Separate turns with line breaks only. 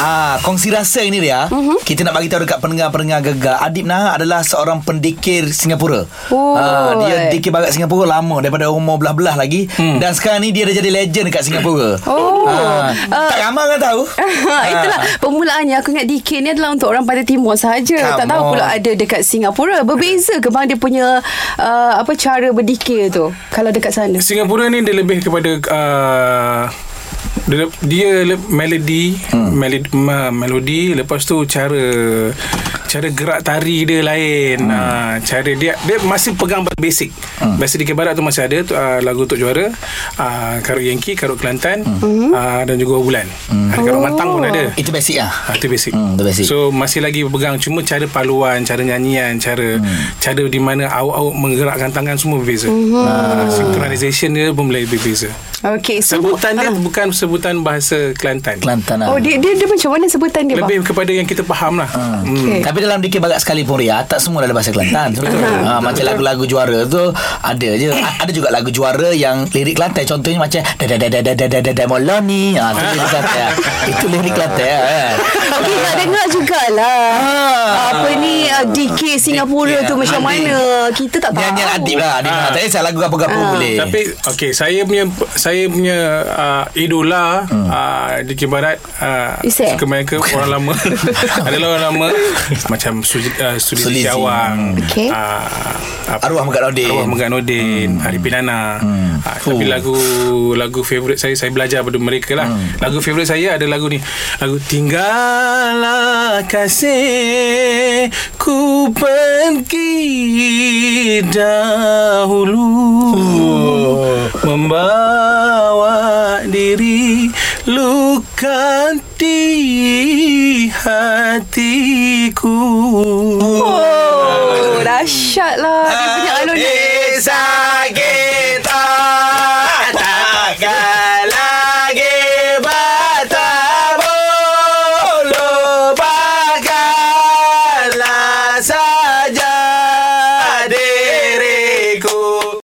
Ah, kongsi rasa ini dia.
Mhm.
Uh-huh. Kita nak bagi tahu dekat pendengar-pendengar gegar. Adib Nah adalah seorang pendekir Singapura.
Oh.
Ah, dia dikir barat Singapura lama daripada umur belah-belah lagi hmm. dan sekarang ni dia dah jadi legend dekat Singapura.
Oh.
Ah,
Ah.
tak ramai orang tahu.
Itulah permulaannya aku ingat DK ni adalah untuk orang pada timur.
Come
Tak tahu pula ada dekat Singapura. Berbeza ke bang dia punya uh, apa cara berdikir tu kalau dekat sana?
Singapura ni dia lebih kepada uh, dia, dia melody hmm. melodi, ma, melodi lepas tu cara cara gerak tari dia lain hmm. uh, cara dia dia masih pegang basic hmm. biasa di Barat tu masih ada tu, uh, lagu Tok Juara uh, Karut Yankee Karut Kelantan hmm. uh, dan juga Bulan hmm. ada Karut Matang pun ada
Itu basic lah.
Ah, itu basic.
Hmm, itu basic.
So masih lagi berpegang cuma cara paluan, cara nyanyian, cara hmm. cara di mana awak-awak menggerakkan tangan semua berbeza. Hmm. Uh, synchronization dia pun boleh berbeza.
Okey, so
Sebutan dia
Ah.
bukan sebutan bahasa Kelantan.
Kelantan lah.
Oh dia, dia dia macam mana sebutan dia bang?
Lebih kepada yang kita faham lah. Hmm.
Okey.
Tapi dalam dikir barat sekalipun Ria Tak semua dalam bahasa Kelantan Betul ha, Macam lagu-lagu juara tu Ada je A- Ada juga lagu juara Yang lirik Kelantan Contohnya macam Dadadadadadadadada Moloni ha, Itu lirik Kelantan Itu lirik Kelantan
Okey nak dengar jugalah.
Ah.
Apa ni uh, DK Singapura tu macam mana? Kita tak tahu.
Nyanyian adib lah adib
Ah.
Tak kisah lagu apa-apa
Ah.
boleh
Tapi okey saya punya saya punya uh, idola hmm. uh, di Kibarat uh,
Isai?
kebanyakan orang lama adalah orang lama macam Sudi uh, Sudi
Sulizi.
Siawang
Okey.
uh, apa-
Arwah Megat Nordin.
Arwah Megat Nordin hmm. Arifin Ana hmm. uh, tapi
Oh.
lagu lagu favourite saya saya belajar pada mereka lah hmm. lagu favourite saya ada lagu ni lagu tinggallah kasih ku pergi dahulu membawa diri luka di hatiku.
Oh, dahsyat lah. Dia punya alun
Hati sakit